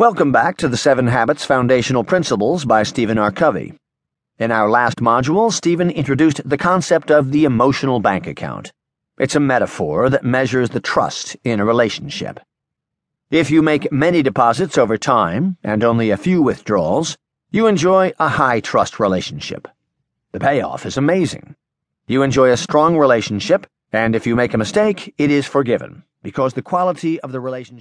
Welcome back to the Seven Habits Foundational Principles by Stephen R. Covey. In our last module, Stephen introduced the concept of the emotional bank account. It's a metaphor that measures the trust in a relationship. If you make many deposits over time and only a few withdrawals, you enjoy a high trust relationship. The payoff is amazing. You enjoy a strong relationship, and if you make a mistake, it is forgiven because the quality of the relationship